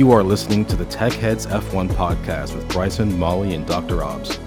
You are listening to the Tech Heads F1 podcast with Bryson, Molly, and Dr. Obbs.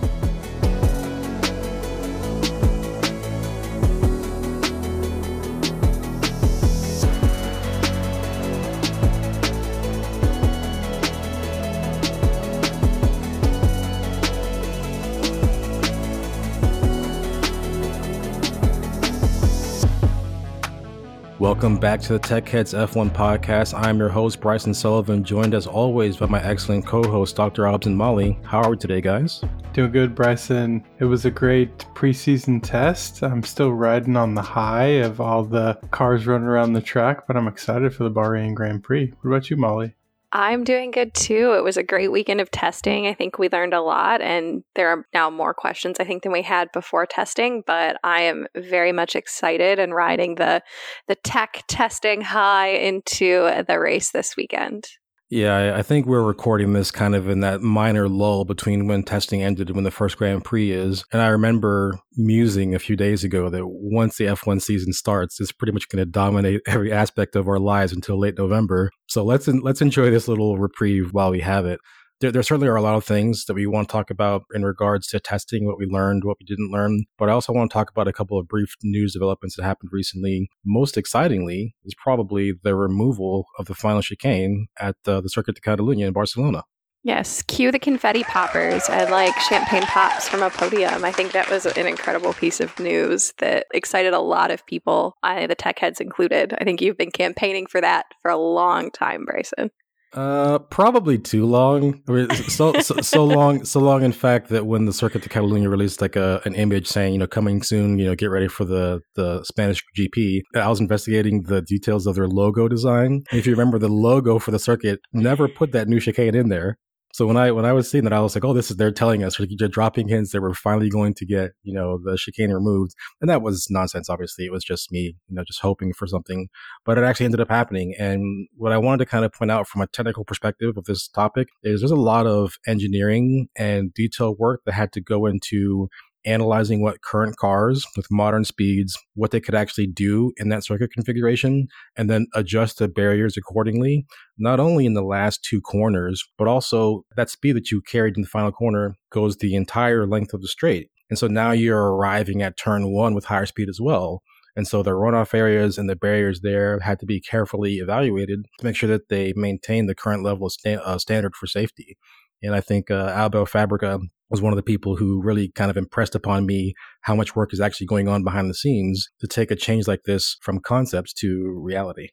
Welcome back to the Tech Heads F1 podcast. I'm your host, Bryson Sullivan, joined as always by my excellent co host, Dr. Obbs and Molly. How are we today, guys? Doing good, Bryson. It was a great preseason test. I'm still riding on the high of all the cars running around the track, but I'm excited for the Bahrain Grand Prix. What about you, Molly? I'm doing good too. It was a great weekend of testing. I think we learned a lot, and there are now more questions I think than we had before testing. But I am very much excited and riding the the tech testing high into the race this weekend. Yeah, I think we're recording this kind of in that minor lull between when testing ended and when the first Grand Prix is. And I remember musing a few days ago that once the F1 season starts, it's pretty much going to dominate every aspect of our lives until late November. So let's let's enjoy this little reprieve while we have it there, there certainly are a lot of things that we want to talk about in regards to testing, what we learned, what we didn't learn. But I also want to talk about a couple of brief news developments that happened recently. Most excitingly is probably the removal of the final chicane at uh, the Circuit de Catalunya in Barcelona. Yes, cue the confetti poppers and like champagne pops from a podium. I think that was an incredible piece of news that excited a lot of people, I, the tech heads included. I think you've been campaigning for that for a long time, Bryson. Uh, probably too long. So, so, so long, so long. In fact, that when the Circuit de Catalunya released like a an image saying, you know, coming soon, you know, get ready for the the Spanish GP. I was investigating the details of their logo design. If you remember, the logo for the circuit never put that new chicane in there. So when I when I was seeing that, I was like, "Oh, this is they're telling us, they're dropping hints that we're finally going to get you know the chicane removed," and that was nonsense. Obviously, it was just me, you know, just hoping for something, but it actually ended up happening. And what I wanted to kind of point out from a technical perspective of this topic is there's a lot of engineering and detail work that had to go into analyzing what current cars with modern speeds, what they could actually do in that circuit configuration, and then adjust the barriers accordingly, not only in the last two corners, but also that speed that you carried in the final corner goes the entire length of the straight. And so now you're arriving at turn one with higher speed as well. And so the runoff areas and the barriers there had to be carefully evaluated to make sure that they maintain the current level of sta- uh, standard for safety. And I think uh, Albert Fabrega was one of the people who really kind of impressed upon me how much work is actually going on behind the scenes to take a change like this from concepts to reality.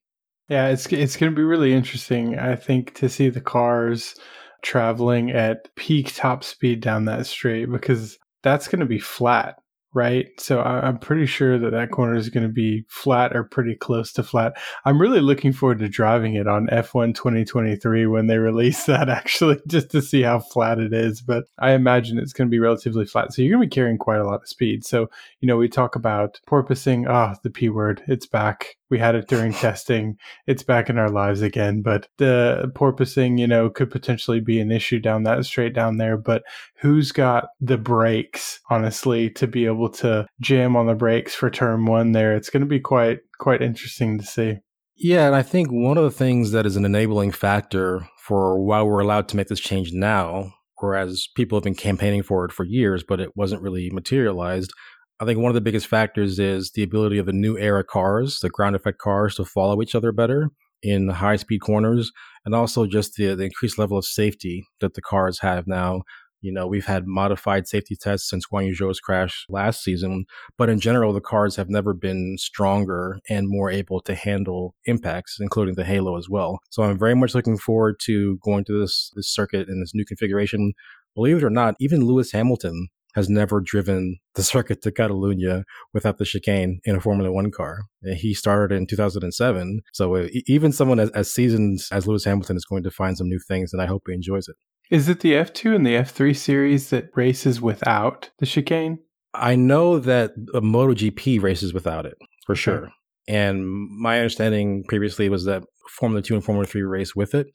Yeah, it's it's going to be really interesting, I think, to see the cars traveling at peak top speed down that straight because that's going to be flat right? So I, am pretty sure that that corner is going to be flat or pretty close to flat. I'm really looking forward to driving it on F1 2023 when they release that, actually, just to see how flat it is. But I imagine it's going to be relatively flat. So you're going to be carrying quite a lot of speed. So, you know, we talk about porpoising. Ah, oh, the P word, it's back. We had it during testing. It's back in our lives again. But the porpoising, you know, could potentially be an issue down that straight down there. But who's got the brakes, honestly, to be able to jam on the brakes for turn one there? It's going to be quite quite interesting to see. Yeah, and I think one of the things that is an enabling factor for why we're allowed to make this change now, whereas people have been campaigning for it for years, but it wasn't really materialized, I think one of the biggest factors is the ability of the new era cars, the ground effect cars, to follow each other better in high speed corners, and also just the, the increased level of safety that the cars have now. You know, we've had modified safety tests since Guan Yu Zhou's crash last season, but in general, the cars have never been stronger and more able to handle impacts, including the halo as well. So I'm very much looking forward to going to this, this circuit in this new configuration. Believe it or not, even Lewis Hamilton has never driven the circuit de Catalunya without the chicane in a Formula One car. He started in 2007. So uh, even someone as, as seasoned as Lewis Hamilton is going to find some new things, and I hope he enjoys it. Is it the F2 and the F3 series that races without the chicane? I know that a MotoGP races without it for okay. sure. And my understanding previously was that Formula 2 and Formula 3 race with it.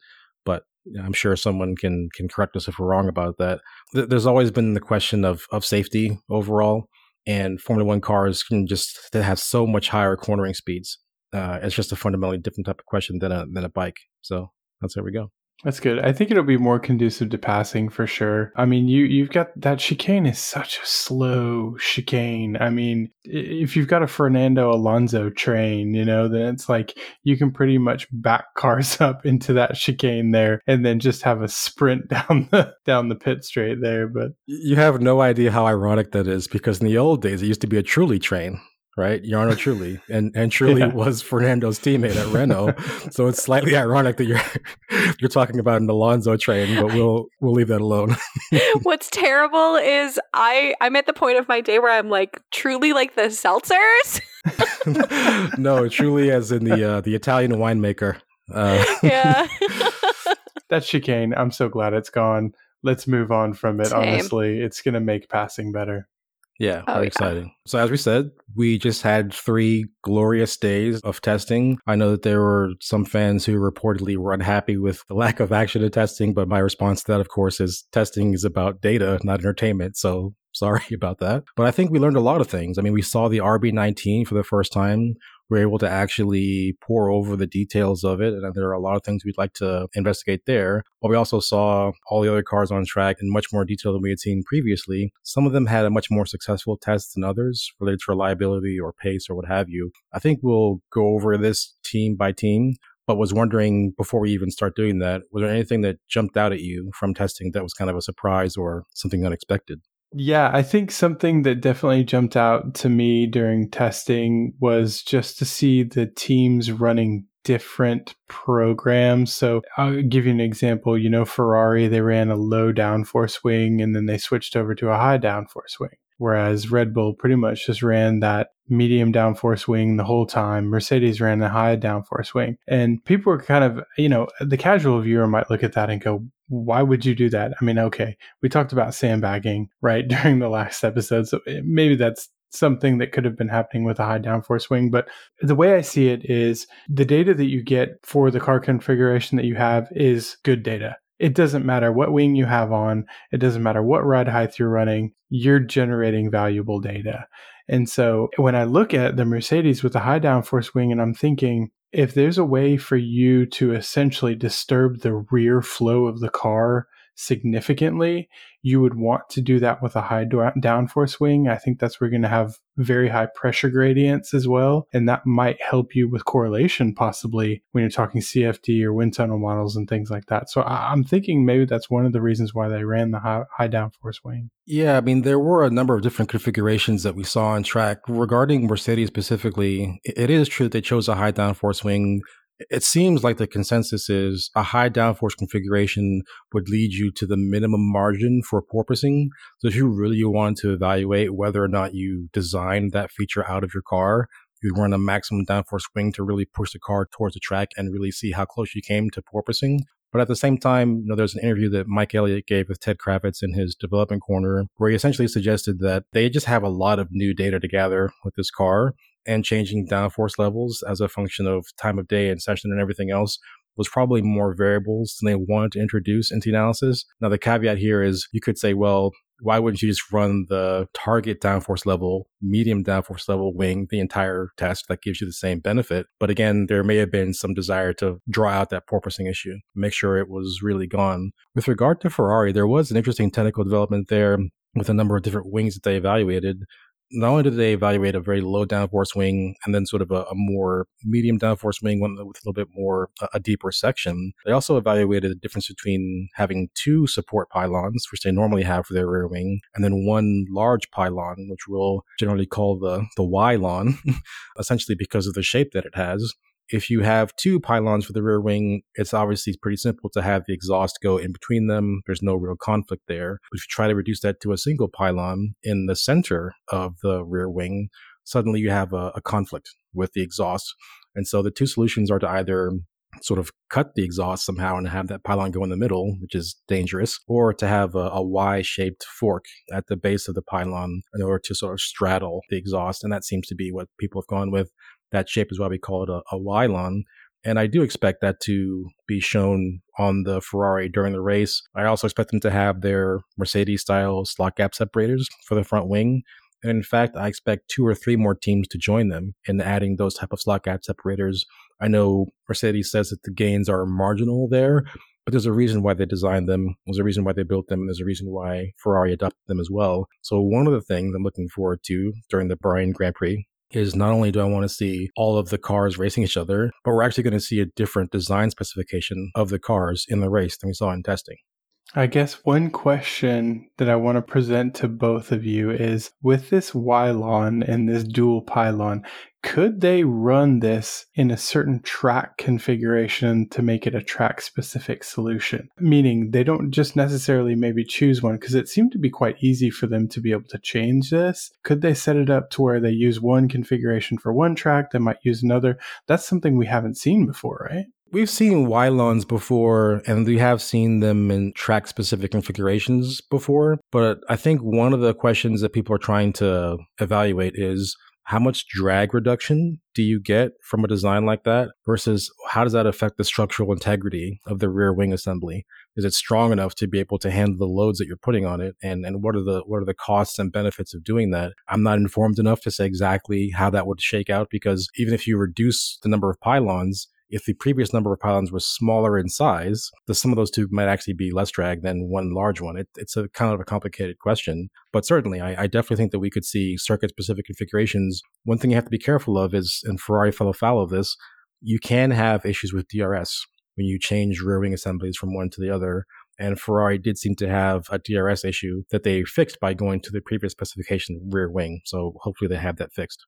I'm sure someone can can correct us if we're wrong about that. There's always been the question of of safety overall, and Formula One cars can just they have so much higher cornering speeds. Uh, it's just a fundamentally different type of question than a than a bike. So that's how we go. That's good. I think it'll be more conducive to passing for sure. I mean, you you've got that chicane is such a slow chicane. I mean, if you've got a Fernando Alonso train, you know, then it's like you can pretty much back cars up into that chicane there and then just have a sprint down the down the pit straight there, but you have no idea how ironic that is because in the old days it used to be a Trulli train right? Jarno Trulli, and and Trulli yeah. was Fernando's teammate at Renault, so it's slightly ironic that you're you're talking about an Alonso train, but we'll we'll leave that alone. What's terrible is I I'm at the point of my day where I'm like truly like the seltzers. no, truly as in the uh, the Italian winemaker. Uh, yeah. That's chicane. I'm so glad it's gone. Let's move on from it. Same. Honestly, it's gonna make passing better. Yeah, oh, very yeah. exciting. So, as we said, we just had three glorious days of testing. I know that there were some fans who reportedly were unhappy with the lack of action in testing, but my response to that, of course, is testing is about data, not entertainment. So, sorry about that. But I think we learned a lot of things. I mean, we saw the RB19 for the first time we're able to actually pour over the details of it. And there are a lot of things we'd like to investigate there. But we also saw all the other cars on track in much more detail than we had seen previously. Some of them had a much more successful test than others related to reliability or pace or what have you. I think we'll go over this team by team but was wondering before we even start doing that, was there anything that jumped out at you from testing that was kind of a surprise or something unexpected? Yeah, I think something that definitely jumped out to me during testing was just to see the teams running different programs. So I'll give you an example. You know, Ferrari, they ran a low downforce wing and then they switched over to a high downforce wing. Whereas Red Bull pretty much just ran that medium downforce wing the whole time. Mercedes ran the high downforce wing. And people were kind of, you know, the casual viewer might look at that and go, why would you do that? I mean, okay, we talked about sandbagging, right, during the last episode. So maybe that's something that could have been happening with a high downforce wing. But the way I see it is the data that you get for the car configuration that you have is good data. It doesn't matter what wing you have on, it doesn't matter what ride height you're running, you're generating valuable data. And so when I look at the Mercedes with the high downforce wing and I'm thinking, if there's a way for you to essentially disturb the rear flow of the car significantly, you would want to do that with a high downforce wing. I think that's where you're going to have very high pressure gradients as well. And that might help you with correlation possibly when you're talking CFD or wind tunnel models and things like that. So I'm thinking maybe that's one of the reasons why they ran the high, high downforce wing. Yeah, I mean, there were a number of different configurations that we saw on track. Regarding Mercedes specifically, it is true that they chose a high downforce wing it seems like the consensus is a high downforce configuration would lead you to the minimum margin for porpoising. So if you really want to evaluate whether or not you design that feature out of your car, you'd run a maximum downforce wing to really push the car towards the track and really see how close you came to porpoising. But at the same time, you know, there's an interview that Mike Elliott gave with Ted Kravitz in his development corner where he essentially suggested that they just have a lot of new data to gather with this car and changing downforce levels as a function of time of day and session and everything else was probably more variables than they wanted to introduce into analysis. Now, the caveat here is you could say, well, why wouldn't you just run the target downforce level, medium downforce level wing the entire test? That gives you the same benefit. But again, there may have been some desire to draw out that porpoising issue, make sure it was really gone. With regard to Ferrari, there was an interesting technical development there with a number of different wings that they evaluated not only did they evaluate a very low downforce wing and then sort of a, a more medium downforce wing, one with a little bit more a, a deeper section, they also evaluated the difference between having two support pylons, which they normally have for their rear wing, and then one large pylon, which we'll generally call the the Y-lon, essentially because of the shape that it has if you have two pylons for the rear wing, it's obviously pretty simple to have the exhaust go in between them. There's no real conflict there. But if you try to reduce that to a single pylon in the center of the rear wing, suddenly you have a, a conflict with the exhaust. And so the two solutions are to either sort of cut the exhaust somehow and have that pylon go in the middle, which is dangerous, or to have a, a Y shaped fork at the base of the pylon in order to sort of straddle the exhaust. And that seems to be what people have gone with. That shape is why we call it a, a Y-lon. And I do expect that to be shown on the Ferrari during the race. I also expect them to have their Mercedes style slot gap separators for the front wing. And in fact, I expect two or three more teams to join them in adding those type of slot gap separators. I know Mercedes says that the gains are marginal there, but there's a reason why they designed them. There's a reason why they built them. And there's a reason why Ferrari adopted them as well. So one of the things I'm looking forward to during the Bahrain Grand Prix is not only do I want to see all of the cars racing each other, but we're actually going to see a different design specification of the cars in the race than we saw in testing. I guess one question that I want to present to both of you is with this Wylon and this dual pylon, could they run this in a certain track configuration to make it a track specific solution? Meaning they don't just necessarily maybe choose one because it seemed to be quite easy for them to be able to change this. Could they set it up to where they use one configuration for one track, they might use another? That's something we haven't seen before, right? We've seen Wylons before, and we have seen them in track specific configurations before. But I think one of the questions that people are trying to evaluate is how much drag reduction do you get from a design like that versus how does that affect the structural integrity of the rear wing assembly is it strong enough to be able to handle the loads that you're putting on it and and what are the what are the costs and benefits of doing that i'm not informed enough to say exactly how that would shake out because even if you reduce the number of pylons if the previous number of pylons was smaller in size, the sum of those two might actually be less drag than one large one. It, it's a kind of a complicated question, but certainly I, I definitely think that we could see circuit specific configurations. One thing you have to be careful of is, and Ferrari fell afoul of this, you can have issues with DRS when you change rear wing assemblies from one to the other. And Ferrari did seem to have a DRS issue that they fixed by going to the previous specification rear wing. So hopefully they have that fixed.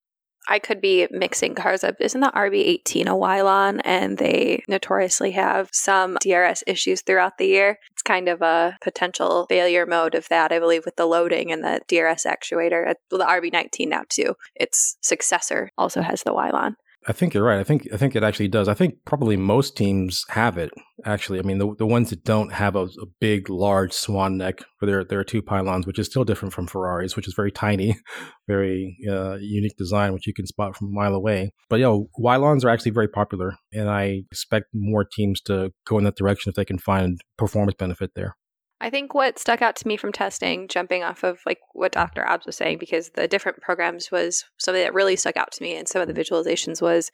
I could be mixing cars up. Isn't the RB18 a Wylon? And they notoriously have some DRS issues throughout the year. It's kind of a potential failure mode of that, I believe, with the loading and the DRS actuator. Well, the RB19 now, too. Its successor also has the Wylon. I think you're right. I think I think it actually does. I think probably most teams have it. Actually, I mean the the ones that don't have a, a big, large swan neck for their there are two pylons, which is still different from Ferraris, which is very tiny, very uh, unique design, which you can spot from a mile away. But you know, Wylons are actually very popular, and I expect more teams to go in that direction if they can find performance benefit there. I think what stuck out to me from testing, jumping off of like what Dr. Obbs was saying, because the different programs was something that really stuck out to me, and some of the visualizations was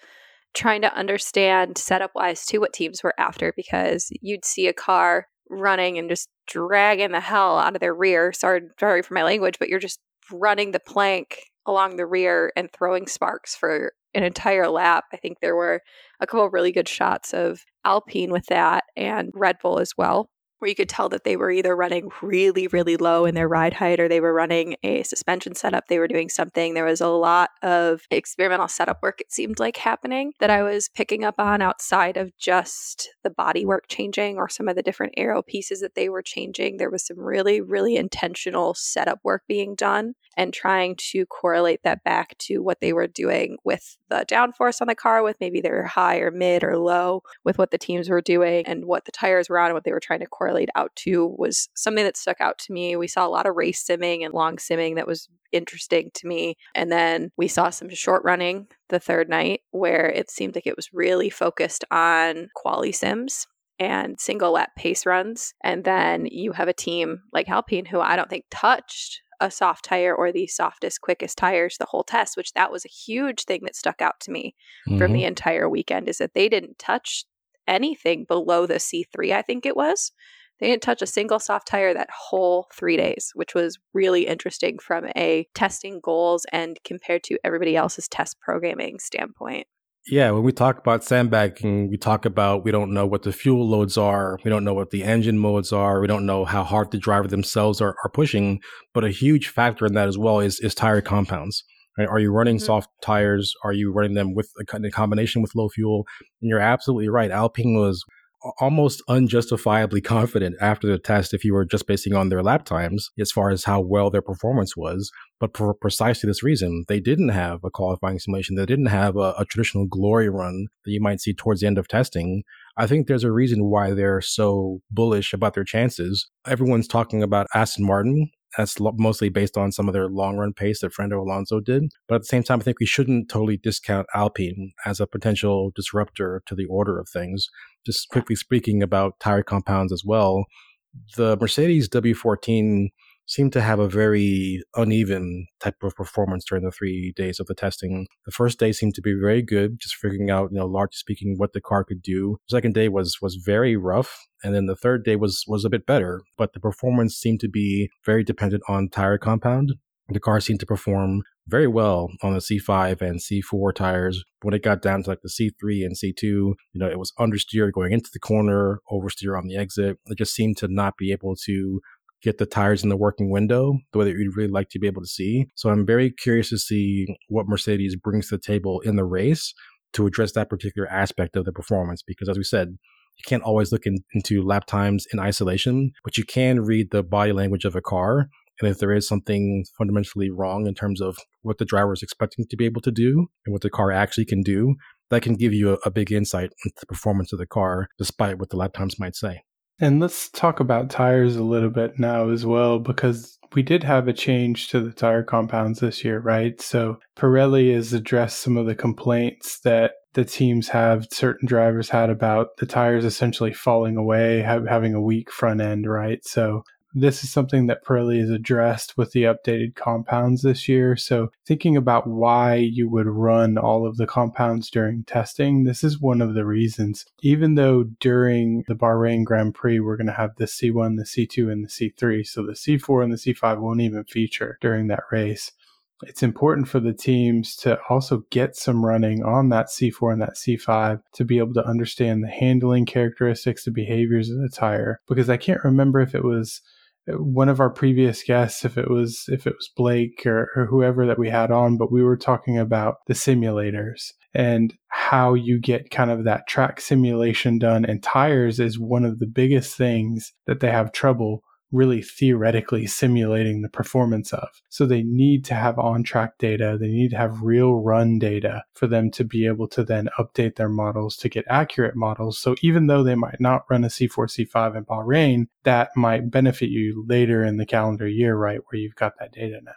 trying to understand setup wise to what teams were after, because you'd see a car running and just dragging the hell out of their rear. Sorry, sorry for my language, but you're just running the plank along the rear and throwing sparks for an entire lap. I think there were a couple really good shots of Alpine with that and Red Bull as well where you could tell that they were either running really, really low in their ride height or they were running a suspension setup. They were doing something. There was a lot of experimental setup work, it seemed like, happening that I was picking up on outside of just the body work changing or some of the different aero pieces that they were changing. There was some really, really intentional setup work being done and trying to correlate that back to what they were doing with the downforce on the car, with maybe their high or mid or low, with what the teams were doing and what the tires were on and what they were trying to correlate out to was something that stuck out to me. We saw a lot of race simming and long simming that was interesting to me. And then we saw some short running the third night where it seemed like it was really focused on quali sims and single lap pace runs. And then you have a team like Alpine who I don't think touched a soft tire or the softest, quickest tires the whole test, which that was a huge thing that stuck out to me mm-hmm. from the entire weekend is that they didn't touch anything below the C3, I think it was. They didn't touch a single soft tire that whole three days, which was really interesting from a testing goals and compared to everybody else's test programming standpoint. Yeah, when we talk about sandbagging, we talk about we don't know what the fuel loads are, we don't know what the engine modes are, we don't know how hard the driver themselves are, are pushing. But a huge factor in that as well is is tire compounds. Right? Are you running mm-hmm. soft tires? Are you running them with a, in combination with low fuel? And you're absolutely right. Alpine was almost unjustifiably confident after the test if you were just basing on their lap times as far as how well their performance was. But for precisely this reason, they didn't have a qualifying simulation. They didn't have a, a traditional glory run that you might see towards the end of testing. I think there's a reason why they're so bullish about their chances. Everyone's talking about Aston Martin that's mostly based on some of their long run pace that Fernando Alonso did. But at the same time, I think we shouldn't totally discount Alpine as a potential disruptor to the order of things. Just quickly speaking about tire compounds as well, the Mercedes W14 seemed to have a very uneven type of performance during the three days of the testing. The first day seemed to be very good, just figuring out, you know, largely speaking, what the car could do. The second day was was very rough, and then the third day was was a bit better, but the performance seemed to be very dependent on tire compound. The car seemed to perform very well on the C5 and C4 tires. When it got down to like the C3 and C2, you know, it was understeer going into the corner, oversteer on the exit. It just seemed to not be able to get the tires in the working window the way that you'd really like to be able to see. So I'm very curious to see what Mercedes brings to the table in the race to address that particular aspect of the performance. Because as we said, you can't always look in, into lap times in isolation, but you can read the body language of a car. And if there is something fundamentally wrong in terms of what the driver is expecting to be able to do and what the car actually can do, that can give you a, a big insight into the performance of the car, despite what the lap times might say. And let's talk about tires a little bit now as well, because we did have a change to the tire compounds this year, right? So Pirelli has addressed some of the complaints that the teams have, certain drivers had about the tires essentially falling away, having a weak front end, right? So this is something that Pirelli has addressed with the updated compounds this year. So, thinking about why you would run all of the compounds during testing, this is one of the reasons. Even though during the Bahrain Grand Prix, we're going to have the C1, the C2, and the C3. So, the C4 and the C5 won't even feature during that race it's important for the teams to also get some running on that C4 and that C5 to be able to understand the handling characteristics, the behaviors of the tire. Because I can't remember if it was one of our previous guests, if it was if it was Blake or, or whoever that we had on, but we were talking about the simulators and how you get kind of that track simulation done. And tires is one of the biggest things that they have trouble really theoretically simulating the performance of. So they need to have on track data. They need to have real run data for them to be able to then update their models to get accurate models. So even though they might not run a C4, C5 in Bahrain, that might benefit you later in the calendar year, right? Where you've got that data now.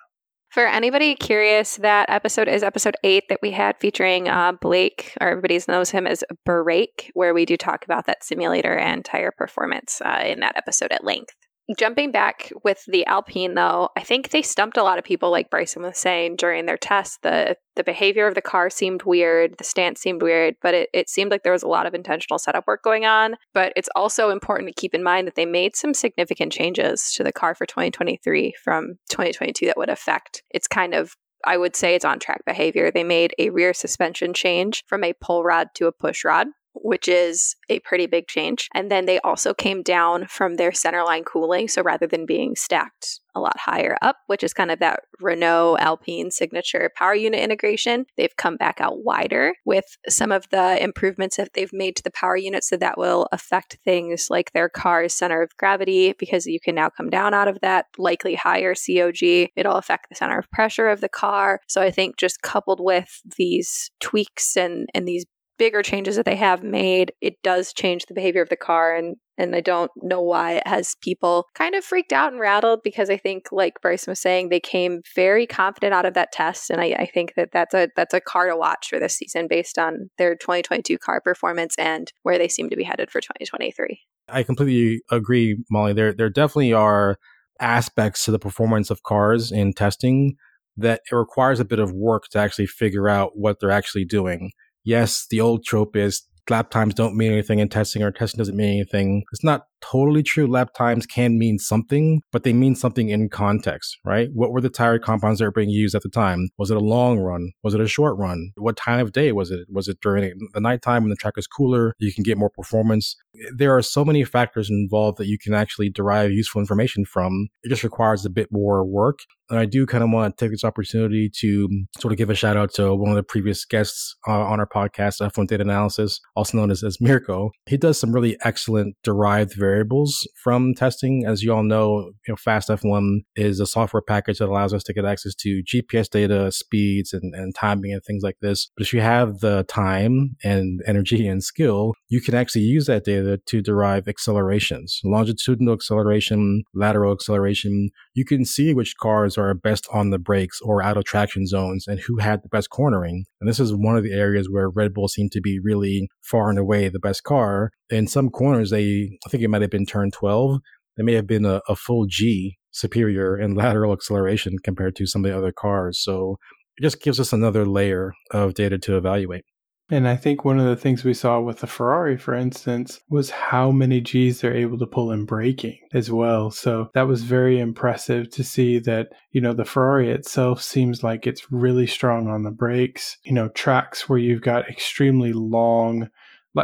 For anybody curious, that episode is episode eight that we had featuring uh, Blake, or everybody knows him as Break, where we do talk about that simulator and tire performance uh, in that episode at length. Jumping back with the Alpine, though, I think they stumped a lot of people, like Bryson was saying during their test. The the behavior of the car seemed weird, the stance seemed weird, but it, it seemed like there was a lot of intentional setup work going on. But it's also important to keep in mind that they made some significant changes to the car for 2023 from 2022 that would affect its kind of I would say it's on track behavior. They made a rear suspension change from a pull rod to a push rod which is a pretty big change. And then they also came down from their centerline cooling. So rather than being stacked a lot higher up, which is kind of that Renault Alpine signature power unit integration, they've come back out wider with some of the improvements that they've made to the power unit. So that will affect things like their car's center of gravity because you can now come down out of that likely higher COG. It'll affect the center of pressure of the car. So I think just coupled with these tweaks and, and these bigger changes that they have made, it does change the behavior of the car. And, and I don't know why it has people kind of freaked out and rattled because I think, like Bryce was saying, they came very confident out of that test. And I, I think that that's a, that's a car to watch for this season based on their 2022 car performance and where they seem to be headed for 2023. I completely agree, Molly. There, there definitely are aspects to the performance of cars in testing that it requires a bit of work to actually figure out what they're actually doing yes, the old trope is lap times don't mean anything in testing or testing doesn't mean anything. It's not totally true. Lap times can mean something, but they mean something in context, right? What were the tire compounds that were being used at the time? Was it a long run? Was it a short run? What time of day was it? Was it during the nighttime when the track is cooler? You can get more performance. There are so many factors involved that you can actually derive useful information from. It just requires a bit more work. And I do kind of want to take this opportunity to sort of give a shout out to one of the previous guests uh, on our podcast, F1 Data Analysis, also known as, as Mirko. He does some really excellent derived variables from testing. As you all know, you know, Fast F1 is a software package that allows us to get access to GPS data, speeds, and, and timing and things like this. But if you have the time and energy and skill, you can actually use that data to derive accelerations, longitudinal acceleration, lateral acceleration. You can see which cars are best on the brakes or out of traction zones and who had the best cornering. And this is one of the areas where Red Bull seemed to be really far and away the best car. In some corners, they, I think it might have been turn 12, they may have been a, a full G superior in lateral acceleration compared to some of the other cars. So it just gives us another layer of data to evaluate. And I think one of the things we saw with the Ferrari, for instance, was how many G's they're able to pull in braking as well. So that was very impressive to see that, you know, the Ferrari itself seems like it's really strong on the brakes. You know, tracks where you've got extremely long,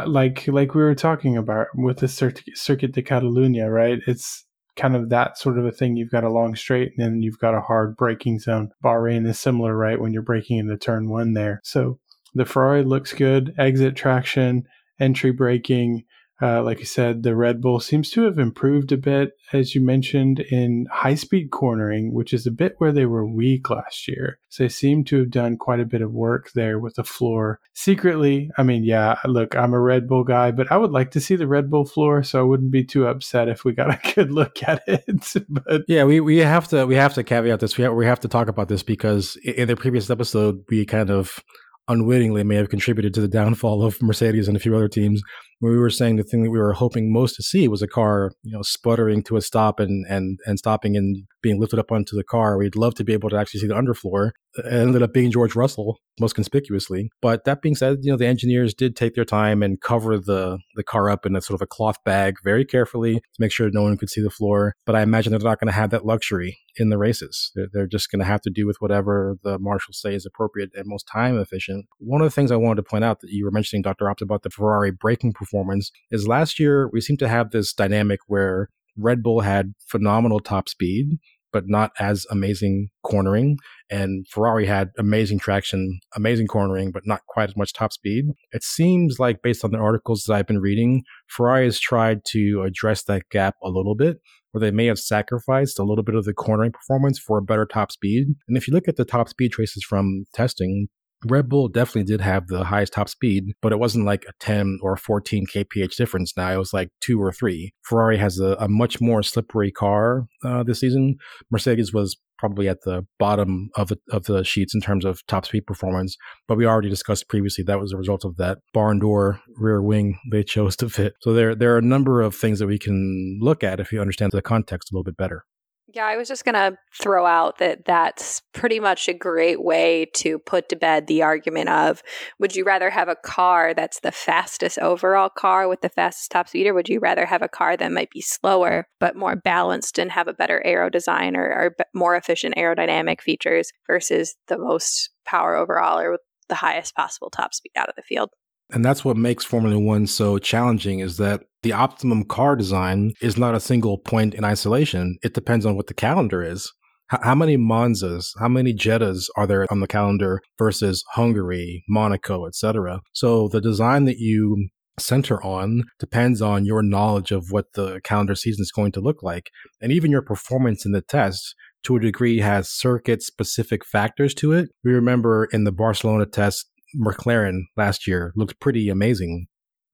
like like we were talking about with the Circuit de Catalunya, right? It's kind of that sort of a thing. You've got a long straight and then you've got a hard braking zone. Bahrain is similar, right? When you're braking into turn one there. So the Ferrari looks good. Exit traction, entry braking. Uh, like I said, the Red Bull seems to have improved a bit, as you mentioned, in high speed cornering, which is a bit where they were weak last year. So they seem to have done quite a bit of work there with the floor. Secretly, I mean, yeah, look, I'm a Red Bull guy, but I would like to see the Red Bull floor, so I wouldn't be too upset if we got a good look at it. but yeah, we, we have to we have to caveat this. We have, we have to talk about this because in the previous episode we kind of unwittingly may have contributed to the downfall of Mercedes and a few other teams. We were saying the thing that we were hoping most to see was a car, you know, sputtering to a stop and and and stopping and being lifted up onto the car. We'd love to be able to actually see the underfloor. It ended up being George Russell most conspicuously. But that being said, you know, the engineers did take their time and cover the the car up in a sort of a cloth bag very carefully to make sure no one could see the floor. But I imagine they're not going to have that luxury in the races. They're, they're just going to have to do with whatever the marshals say is appropriate and most time efficient. One of the things I wanted to point out that you were mentioning, Dr. Obbs, about the Ferrari braking performance is last year we seem to have this dynamic where Red Bull had phenomenal top speed, but not as amazing cornering. And Ferrari had amazing traction, amazing cornering, but not quite as much top speed. It seems like, based on the articles that I've been reading, Ferrari has tried to address that gap a little bit, where they may have sacrificed a little bit of the cornering performance for a better top speed. And if you look at the top speed traces from testing, Red Bull definitely did have the highest top speed, but it wasn't like a 10 or 14 kph difference. Now it was like two or three. Ferrari has a, a much more slippery car uh, this season. Mercedes was probably at the bottom of the, of the sheets in terms of top speed performance, but we already discussed previously that was a result of that barn door rear wing they chose to fit. So there there are a number of things that we can look at if you understand the context a little bit better. Yeah, I was just going to throw out that that's pretty much a great way to put to bed the argument of would you rather have a car that's the fastest overall car with the fastest top speed, or would you rather have a car that might be slower but more balanced and have a better aero design or, or more efficient aerodynamic features versus the most power overall or with the highest possible top speed out of the field? And that's what makes Formula One so challenging is that the optimum car design is not a single point in isolation. It depends on what the calendar is. H- how many Monzas, how many Jeddahs are there on the calendar versus Hungary, Monaco, etc. So the design that you center on depends on your knowledge of what the calendar season is going to look like. And even your performance in the test to a degree has circuit specific factors to it. We remember in the Barcelona test, McLaren last year looked pretty amazing.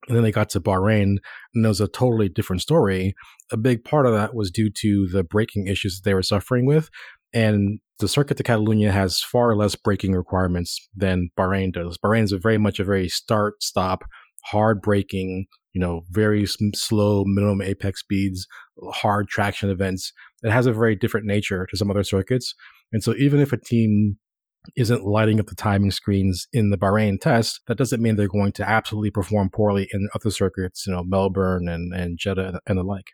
And then they got to Bahrain, and it was a totally different story. A big part of that was due to the braking issues that they were suffering with. And the Circuit de Catalunya has far less braking requirements than Bahrain does. Bahrain is very much a very start, stop, hard braking, you know, very slow minimum apex speeds, hard traction events. It has a very different nature to some other circuits. And so even if a team isn't lighting up the timing screens in the Bahrain test, that doesn't mean they're going to absolutely perform poorly in other circuits, you know, Melbourne and, and Jeddah and the like.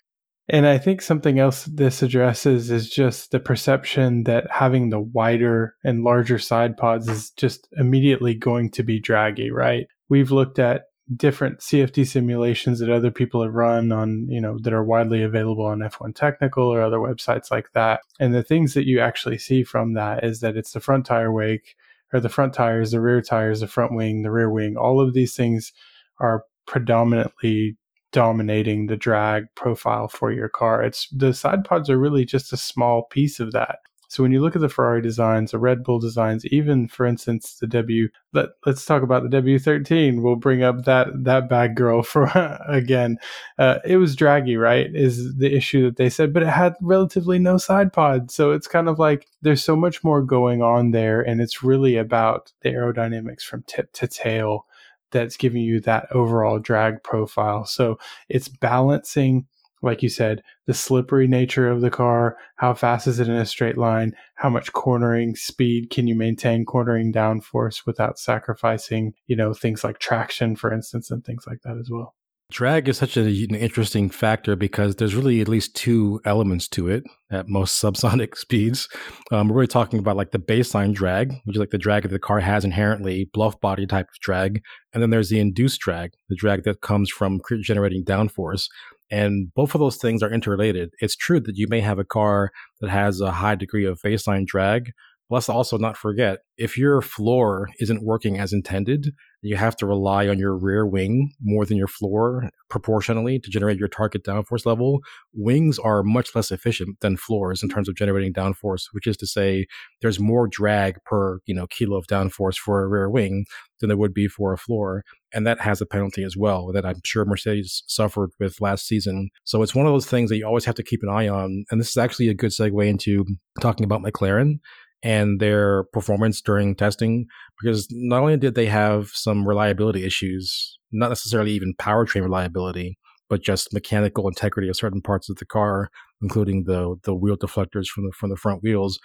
And I think something else this addresses is just the perception that having the wider and larger side pods is just immediately going to be draggy, right? We've looked at different CFD simulations that other people have run on, you know, that are widely available on F1 Technical or other websites like that. And the things that you actually see from that is that it's the front tire wake or the front tires, the rear tires, the front wing, the rear wing. All of these things are predominantly dominating the drag profile for your car. It's the side pods are really just a small piece of that. So when you look at the Ferrari designs, the Red Bull designs, even for instance the W, let let's talk about the W13. We'll bring up that that bad girl for again. Uh, it was draggy, right? Is the issue that they said, but it had relatively no side pod, so it's kind of like there's so much more going on there, and it's really about the aerodynamics from tip to tail that's giving you that overall drag profile. So it's balancing like you said, the slippery nature of the car. How fast is it in a straight line? How much cornering speed can you maintain cornering downforce without sacrificing, you know, things like traction, for instance, and things like that as well. Drag is such an interesting factor because there's really at least two elements to it at most subsonic speeds. Um, we're really talking about like the baseline drag, which is like the drag that the car has inherently, bluff body type of drag. And then there's the induced drag, the drag that comes from generating downforce. And both of those things are interrelated. It's true that you may have a car that has a high degree of baseline drag, Let's also not forget if your floor isn't working as intended, you have to rely on your rear wing more than your floor proportionally to generate your target downforce level. Wings are much less efficient than floors in terms of generating downforce, which is to say there's more drag per, you know, kilo of downforce for a rear wing than there would be for a floor. And that has a penalty as well that I'm sure Mercedes suffered with last season. So it's one of those things that you always have to keep an eye on. And this is actually a good segue into talking about McLaren and their performance during testing because not only did they have some reliability issues, not necessarily even powertrain reliability, but just mechanical integrity of certain parts of the car, including the the wheel deflectors from the from the front wheels.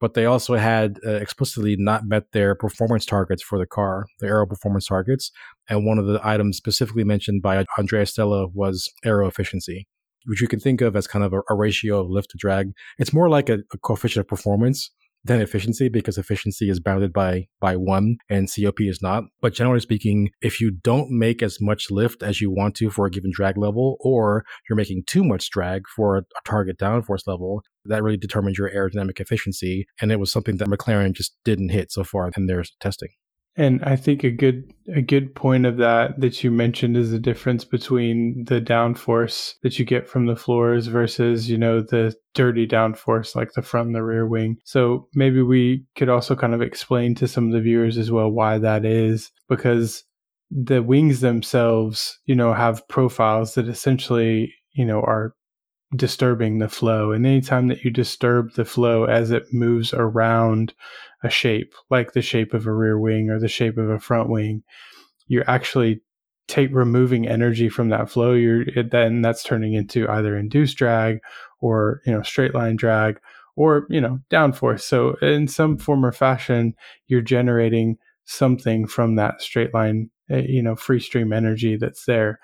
But they also had uh, explicitly not met their performance targets for the car, the aero performance targets. And one of the items specifically mentioned by Andrea Stella was aero efficiency, which you can think of as kind of a, a ratio of lift to drag. It's more like a, a coefficient of performance than efficiency because efficiency is bounded by by one and COP is not. But generally speaking, if you don't make as much lift as you want to for a given drag level, or you're making too much drag for a, target downforce level, that really determines your aerodynamic efficiency. And it was something that McLaren just didn't hit so far in their testing. And I think a good a good point of that that you mentioned is the difference between the downforce that you get from the floors versus, you know, the dirty downforce like the front and the rear wing. So maybe we could also kind of explain to some of the viewers as well why that is because the wings themselves, you know, have profiles that essentially, you know, are disturbing the flow. And anytime that you disturb the flow as it moves around a shape, like the shape of a rear wing or the shape of a front wing, you're actually take removing energy from that flow. You're it, then that's turning into either induced drag or you know straight line drag or you know downforce. So in some form or fashion, you're generating something from that straight line, eh, you know, free stream energy that's there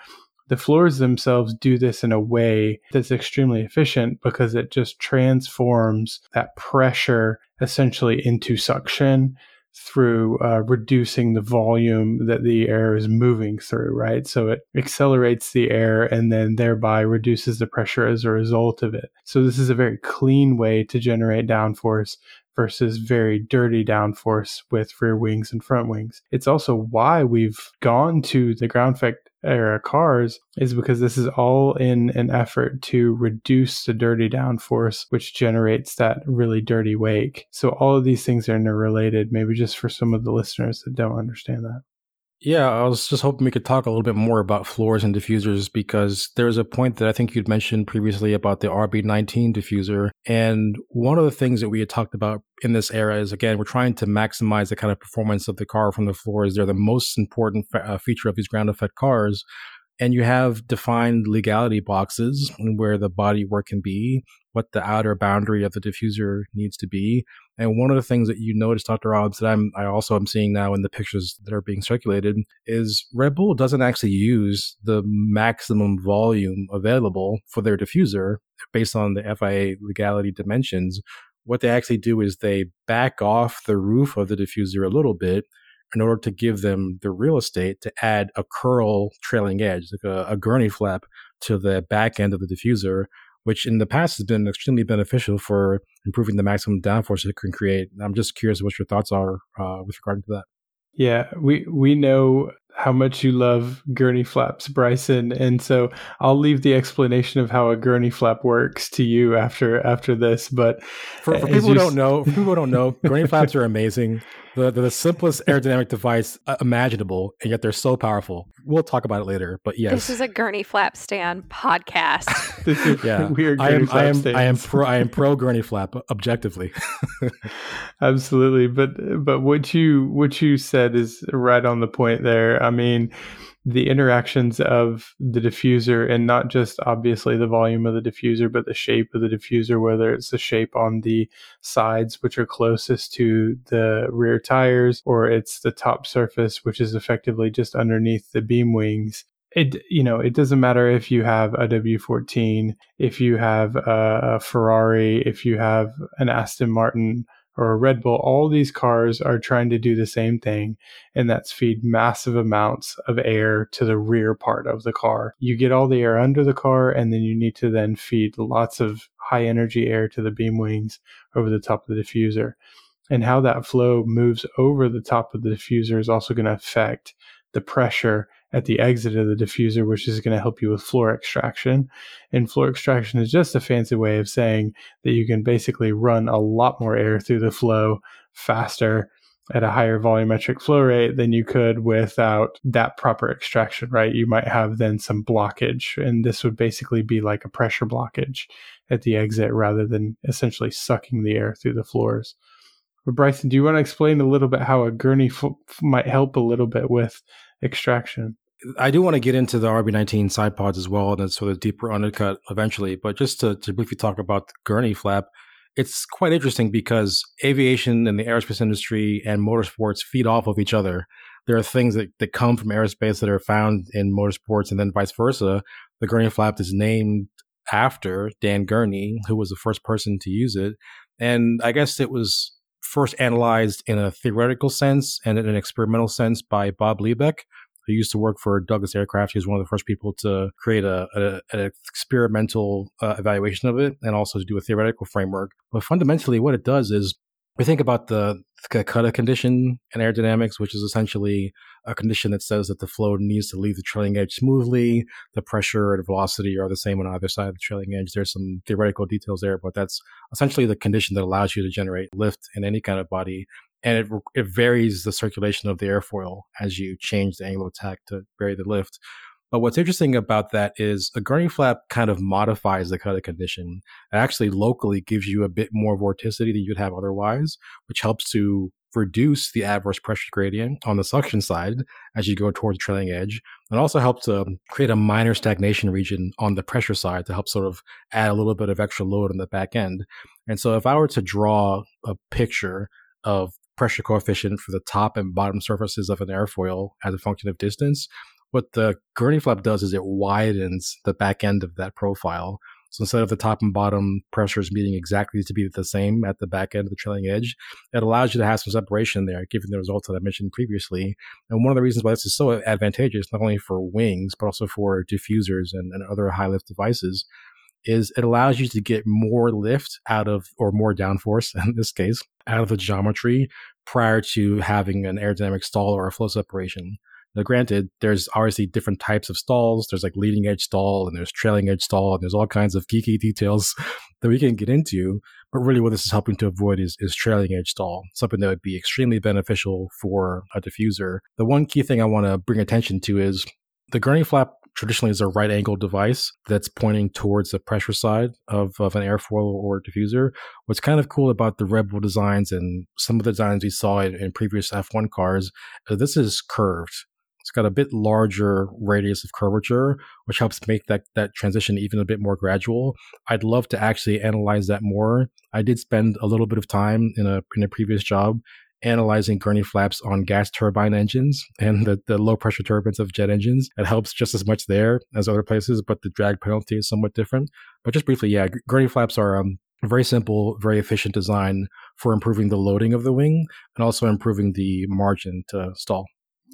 the floors themselves do this in a way that's extremely efficient because it just transforms that pressure essentially into suction through uh, reducing the volume that the air is moving through, right? So it accelerates the air and then thereby reduces the pressure as a result of it. So this is a very clean way to generate downforce versus very dirty downforce with rear wings and front wings. It's also why we've gone to the ground effect era cars is because this is all in an effort to reduce the dirty downforce, which generates that really dirty wake. So all of these things are interrelated, maybe just for some of the listeners that don't understand that. Yeah, I was just hoping we could talk a little bit more about floors and diffusers because there's a point that I think you'd mentioned previously about the RB19 diffuser. And one of the things that we had talked about in this era is again, we're trying to maximize the kind of performance of the car from the floors. They're the most important uh, feature of these ground effect cars and you have defined legality boxes where the body work can be, what the outer boundary of the diffuser needs to be. And one of the things that you notice, Dr. Obbs, that I'm I also am seeing now in the pictures that are being circulated is Red Bull doesn't actually use the maximum volume available for their diffuser based on the FIA legality dimensions. What they actually do is they back off the roof of the diffuser a little bit in order to give them the real estate to add a curl trailing edge, like a, a gurney flap to the back end of the diffuser, which in the past has been extremely beneficial for improving the maximum downforce it can create. I'm just curious what your thoughts are uh, with regard to that. Yeah, we we know how much you love gurney flaps, Bryson, and so I'll leave the explanation of how a gurney flap works to you after after this. But for, for people who don't know, people who don't know, gurney flaps are amazing. The, the, the simplest aerodynamic device uh, imaginable, and yet they're so powerful. We'll talk about it later, but yes, this is a gurney flap stand podcast. yeah, we are. I am. I am. Stands. I am pro. I am pro gurney flap objectively. Absolutely, but but what you what you said is right on the point there. I mean, the interactions of the diffuser and not just obviously the volume of the diffuser, but the shape of the diffuser, whether it's the shape on the sides, which are closest to the rear tires, or it's the top surface, which is effectively just underneath the beam wings. It, you know, it doesn't matter if you have a W14, if you have a, Ferrari, if you have an Aston Martin, or a Red Bull, all these cars are trying to do the same thing, and that's feed massive amounts of air to the rear part of the car. You get all the air under the car, and then you need to then feed lots of high energy air to the beam wings over the top of the diffuser. And how that flow moves over the top of the diffuser is also going to affect the pressure at the exit of the diffuser, which is going to help you with floor extraction. And floor extraction is just a fancy way of saying that you can basically run a lot more air through the flow faster at a higher volumetric flow rate than you could without that proper extraction, right? You might have then some blockage, and this would basically be like a pressure blockage at the exit rather than essentially sucking the air through the floors. But Bryson, do you want to explain a little bit how a gurney f- might help a little bit with extraction? I do want to get into the RB19 side pods as well and sort of deeper undercut eventually. But just to, to briefly talk about the gurney flap, it's quite interesting because aviation and the aerospace industry and motorsports feed off of each other. There are things that, that come from aerospace that are found in motorsports and then vice versa. The gurney flap is named after Dan Gurney, who was the first person to use it. And I guess it was first analyzed in a theoretical sense and in an experimental sense by Bob Liebeck, who used to work for Douglas Aircraft. He was one of the first people to create a, a an experimental uh, evaluation of it and also to do a theoretical framework. But fundamentally, what it does is we think about the Kutta condition in aerodynamics, which is essentially a condition that says that the flow needs to leave the trailing edge smoothly. The pressure and velocity are the same on either side of the trailing edge. There's some theoretical details there, but that's essentially the condition that allows you to generate lift in any kind of body and it it varies the circulation of the airfoil as you change the angle of attack to vary the lift. But what's interesting about that is a gurney flap kind of modifies the Kutta condition. It actually locally gives you a bit more vorticity than you'd have otherwise, which helps to reduce the adverse pressure gradient on the suction side as you go towards the trailing edge, and also helps to create a minor stagnation region on the pressure side to help sort of add a little bit of extra load on the back end. And so if I were to draw a picture of pressure coefficient for the top and bottom surfaces of an airfoil as a function of distance. What the gurney flap does is it widens the back end of that profile. So instead of the top and bottom pressures meeting exactly to be the same at the back end of the trailing edge, it allows you to have some separation there, given the results that I mentioned previously. And one of the reasons why this is so advantageous, not only for wings, but also for diffusers and, and other high lift devices, is it allows you to get more lift out of, or more downforce in this case, out of the geometry prior to having an aerodynamic stall or a flow separation. Now, granted, there's obviously different types of stalls. There's like leading edge stall and there's trailing edge stall and there's all kinds of geeky details that we can get into. But really what this is helping to avoid is, is trailing edge stall, something that would be extremely beneficial for a diffuser. The one key thing I want to bring attention to is the gurney flap traditionally is a right angle device that's pointing towards the pressure side of, of an airfoil or diffuser. What's kind of cool about the Red Bull designs and some of the designs we saw in, in previous F1 cars, uh, this is curved. It's got a bit larger radius of curvature, which helps make that, that transition even a bit more gradual. I'd love to actually analyze that more. I did spend a little bit of time in a in a previous job analyzing gurney flaps on gas turbine engines and the, the low pressure turbines of jet engines. It helps just as much there as other places, but the drag penalty is somewhat different. But just briefly, yeah, gurney flaps are um, very simple, very efficient design for improving the loading of the wing and also improving the margin to stall.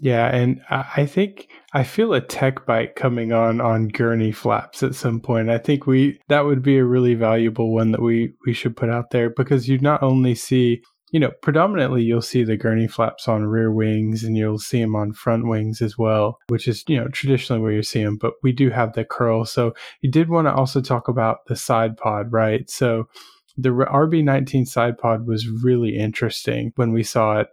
Yeah, and I think I feel a tech bite coming on on gurney flaps at some point. I think we that would be a really valuable one that we we should put out there because you not only see you know, predominantly you'll see the gurney flaps on rear wings and you'll see them on front wings as well, which is, you know, traditionally where you see them, but we do have the curl. So you did want to also talk about the side pod, right? So the RB19 side pod was really interesting when we saw it.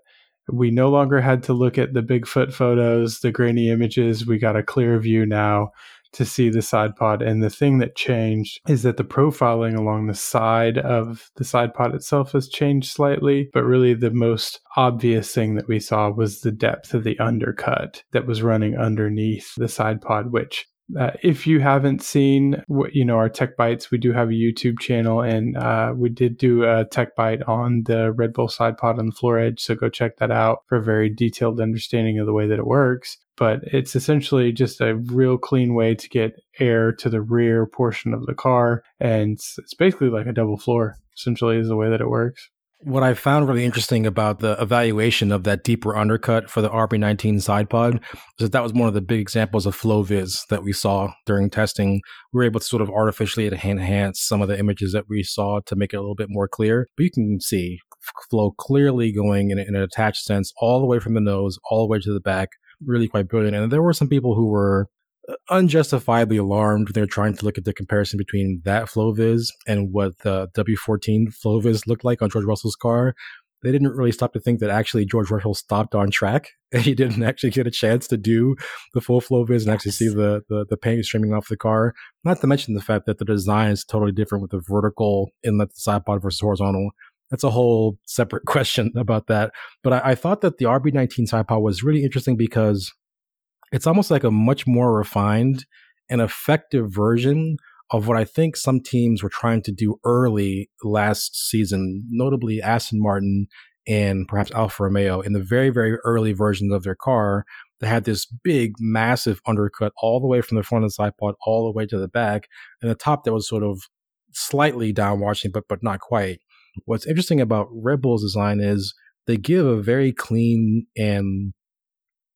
We no longer had to look at the Bigfoot photos, the grainy images. We got a clear view now to see the side pod. And the thing that changed is that the profiling along the side of the side pod itself has changed slightly. But really, the most obvious thing that we saw was the depth of the undercut that was running underneath the side pod, which uh, if you haven't seen, you know, our Tech Bites, we do have a YouTube channel, and uh, we did do a Tech Bite on the Red Bull side pod on the floor edge. So go check that out for a very detailed understanding of the way that it works. But it's essentially just a real clean way to get air to the rear portion of the car, and it's, it's basically like a double floor. Essentially, is the way that it works. What I found really interesting about the evaluation of that deeper undercut for the RB19 side pod is that that was one of the big examples of flow viz that we saw during testing. We were able to sort of artificially enhance some of the images that we saw to make it a little bit more clear. But you can see flow clearly going in, in an attached sense all the way from the nose all the way to the back. Really quite brilliant. And there were some people who were unjustifiably alarmed when they're trying to look at the comparison between that FlowViz and what the W14 FlowViz looked like on George Russell's car. They didn't really stop to think that actually George Russell stopped on track and he didn't actually get a chance to do the full FlowViz and actually see the, the, the paint streaming off the car. Not to mention the fact that the design is totally different with the vertical inlet side pod versus horizontal. That's a whole separate question about that. But I, I thought that the RB19 side pod was really interesting because it's almost like a much more refined and effective version of what I think some teams were trying to do early last season, notably Aston Martin and perhaps Alfa Romeo in the very, very early versions of their car. They had this big, massive undercut all the way from the front of the side pod all the way to the back, and the top that was sort of slightly downwashing, but but not quite. What's interesting about Red Bull's design is they give a very clean and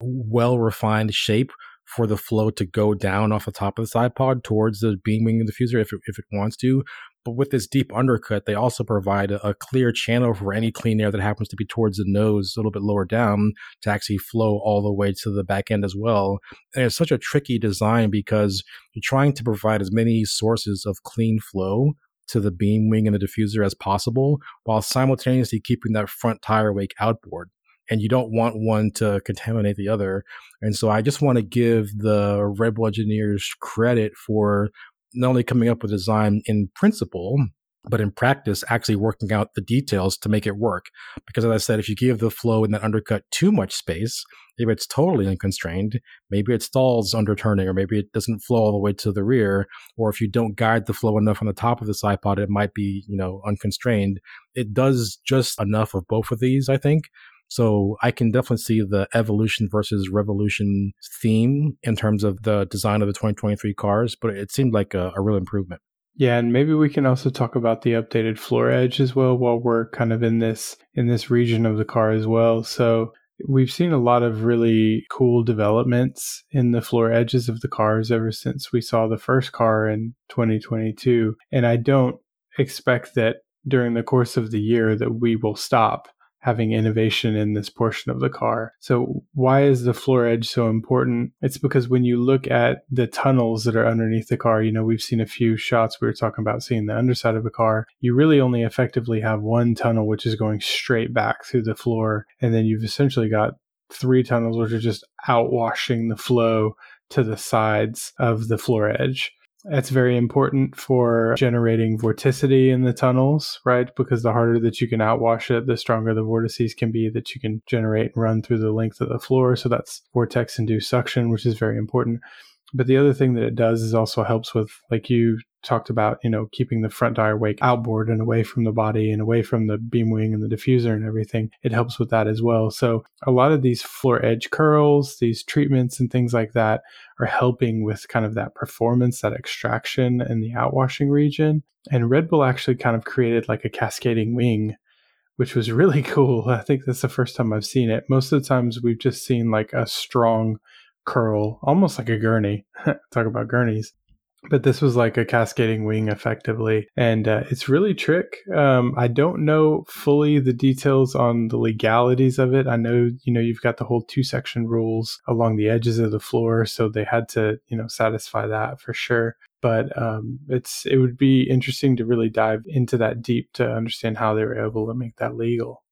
well refined shape for the flow to go down off the top of the side pod towards the beam wing and diffuser if it, if it wants to. But with this deep undercut, they also provide a, clear channel for any clean air that happens to be towards the nose, a little bit lower down, to actually flow all the way to the back end as well. And it's such a tricky design because you're trying to provide as many sources of clean flow to the beam wing and the diffuser as possible while simultaneously keeping that front tire wake outboard and you don't want one to contaminate the other. And so I just want to give the Red Bull engineers credit for not only coming up with a design in principle, but in practice, actually working out the details to make it work. Because as I said, if you give the flow in that undercut too much space, maybe it's totally unconstrained, maybe it stalls under turning, or maybe it doesn't flow all the way to the rear, or if you don't guide the flow enough on the top of the side pod, it might be, you know, unconstrained. It does just enough of both of these, I think, so I can definitely see the evolution versus revolution theme in terms of the design of the 2023 cars, but it seemed like a, a real improvement. Yeah, and maybe we can also talk about the updated floor edge as well while we're kind of in this in this region of the car as well. So we've seen a lot of really cool developments in the floor edges of the cars ever since we saw the first car in 2022, and I don't expect that during the course of the year that we will stop having innovation in this portion of the car. So, why is the floor edge so important? It's because when you look at the tunnels that are underneath the car, you know, we've seen a few shots we were talking about seeing the underside of a car. You really only effectively have one tunnel, which is going straight back through the floor. And then you've essentially got three tunnels, which are just outwashing the flow to the sides of the floor edge. It's very important for generating vorticity in the tunnels, right? Because the harder that you can outwash it, the stronger the vortices can be that you can generate and run through the length of the floor. So that's vortex induced suction, which is very important. But the other thing that it does is also helps with, like you talked about, you know, keeping the front tire wake outboard and away from the body and away from the beam wing and the diffuser and everything. It helps with that as well. So a lot of these floor edge curls, these treatments and things like that are helping with kind of that performance, that extraction in the outwashing region. And Red Bull actually kind of created like a cascading wing which was really cool. I think that's the first time I've seen it. Most of the times we've just seen like a strong curl, almost like a gurney. Talk about gurneys but this was like a cascading wing effectively and uh, it's really trick. Um, i don't know fully the details on the legalities of it. I know you know you've got the whole two section rules along the edges of the floor so they had to you know satisfy that for sure. But um, it's it would be interesting to really dive into that deep to understand how they were able to make that legal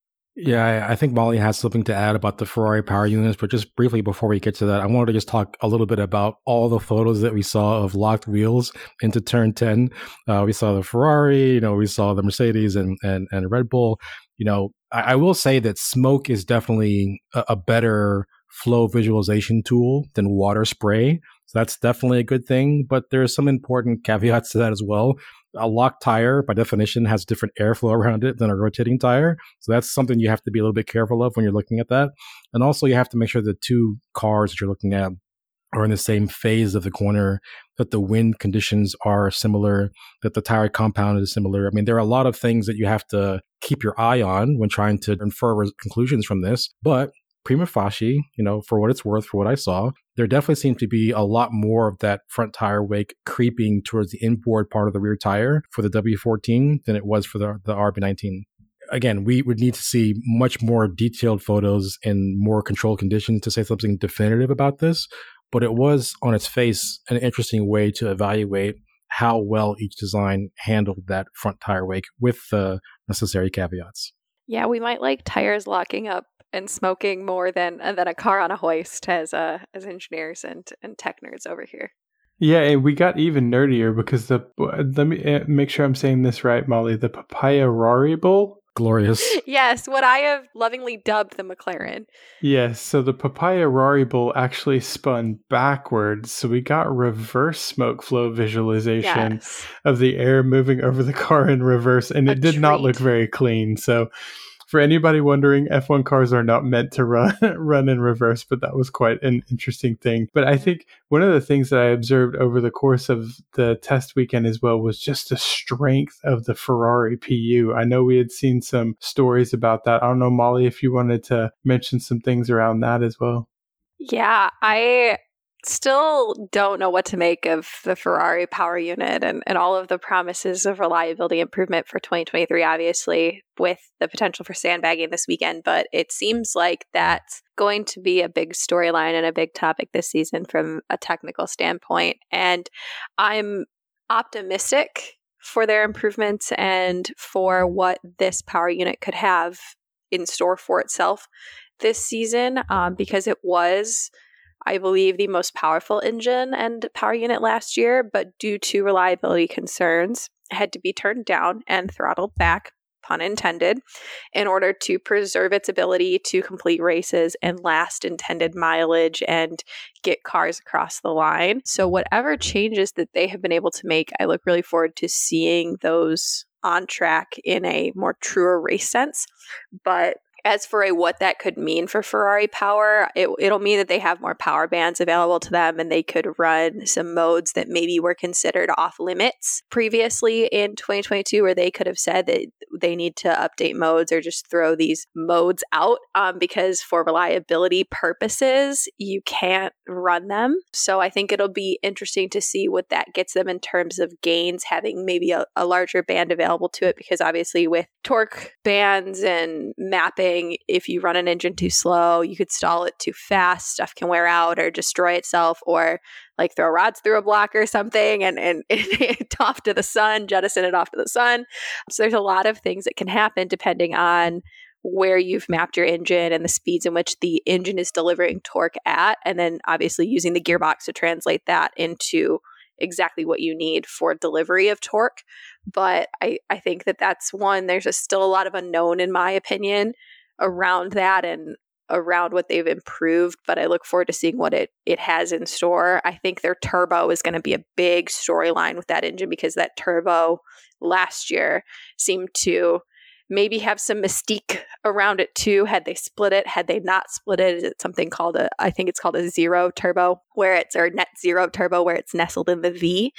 Yeah, I think Molly has something to add about the Ferrari power units, but just briefly before we get to that, I wanted to just talk a little bit about all the photos that we saw of locked wheels into turn 10. Uh, we saw the Ferrari, you know, we saw the Mercedes and, and, and Red Bull. You know, I, I will say that smoke is definitely a, a better flow visualization tool than water spray. So that's definitely a good thing, but there's some important caveats to that as well a locked tire by definition has different airflow around it than a rotating tire. So that's something you have to be a little bit careful of when you're looking at that. And also you have to make sure the two cars that you're looking at are in the same phase of the corner that the wind conditions are similar that the tire compound is similar. I mean there are a lot of things that you have to keep your eye on when trying to infer conclusions from this. But prima facie, you know, for what it's worth, for what I saw, there definitely seems to be a lot more of that front tire wake creeping towards the inboard part of the rear tire for the W14 than it was for the, the RB19. Again, we would need to see much more detailed photos in more controlled conditions to say something definitive about this. But it was on its face an interesting way to evaluate how well each design handled that front tire wake with the necessary caveats. Yeah, we might like tires locking up and smoking more than uh, than a car on a hoist as uh, as engineers and and tech nerds over here. Yeah, and we got even nerdier because the let me uh, make sure I'm saying this right, Molly. The papaya Rari Bowl. Glorious. yes, what I have lovingly dubbed the McLaren. Yes, so the papaya Rari Bowl actually spun backwards, so we got reverse smoke flow visualization yes. of the air moving over the car in reverse, and a it did treat. not look very clean. So for anybody wondering, F1 cars are not meant to run run in reverse, but that was quite an interesting thing. But I think one of the things that I observed over the course of the test weekend as well was just the strength of the Ferrari PU. I know we had seen some stories about that. I don't know, Molly, if you wanted to mention some things around that as well. Yeah, I still don't know what to make of the Ferrari power unit and, and all of the promises of reliability improvement for 2023, obviously, with the potential for sandbagging this weekend. But it seems like that's going to be a big storyline and a big topic this season from a technical standpoint. And I'm optimistic for their improvements and for what this power unit could have in store for itself this season um, because it was I believe, the most powerful engine and power unit last year, but due to reliability concerns, had to be turned down and throttled back, pun intended, in order to preserve its ability to complete races and last intended mileage and get cars across the line. So, whatever changes that they have been able to make, I look really forward to seeing those on track in a more truer race sense. But as for a what that could mean for Ferrari power, it, it'll mean that they have more power bands available to them and they could run some modes that maybe were considered off limits previously in 2022, where they could have said that they need to update modes or just throw these modes out um, because for reliability purposes, you can't run them. So I think it'll be interesting to see what that gets them in terms of gains, having maybe a, a larger band available to it, because obviously with torque bands and mapping if you run an engine too slow, you could stall it too fast, stuff can wear out or destroy itself, or like throw rods through a block or something and, and, and off to the sun, jettison it off to the sun. So there's a lot of things that can happen depending on where you've mapped your engine and the speeds in which the engine is delivering torque at, and then obviously using the gearbox to translate that into exactly what you need for delivery of torque. But I, I think that that's one, there's a, still a lot of unknown, in my opinion, around that and around what they've improved, but I look forward to seeing what it it has in store. I think their turbo is going to be a big storyline with that engine because that turbo last year seemed to maybe have some mystique around it too. Had they split it, had they not split it, is it something called a I think it's called a zero turbo where it's or net zero turbo where it's nestled in the V.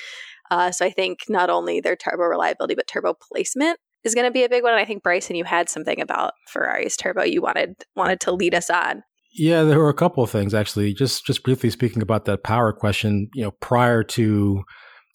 Uh, so I think not only their turbo reliability but turbo placement is going to be a big one. And I think Bryson, you had something about Ferrari's turbo you wanted wanted to lead us on. Yeah, there were a couple of things actually. Just just briefly speaking about that power question, you know, prior to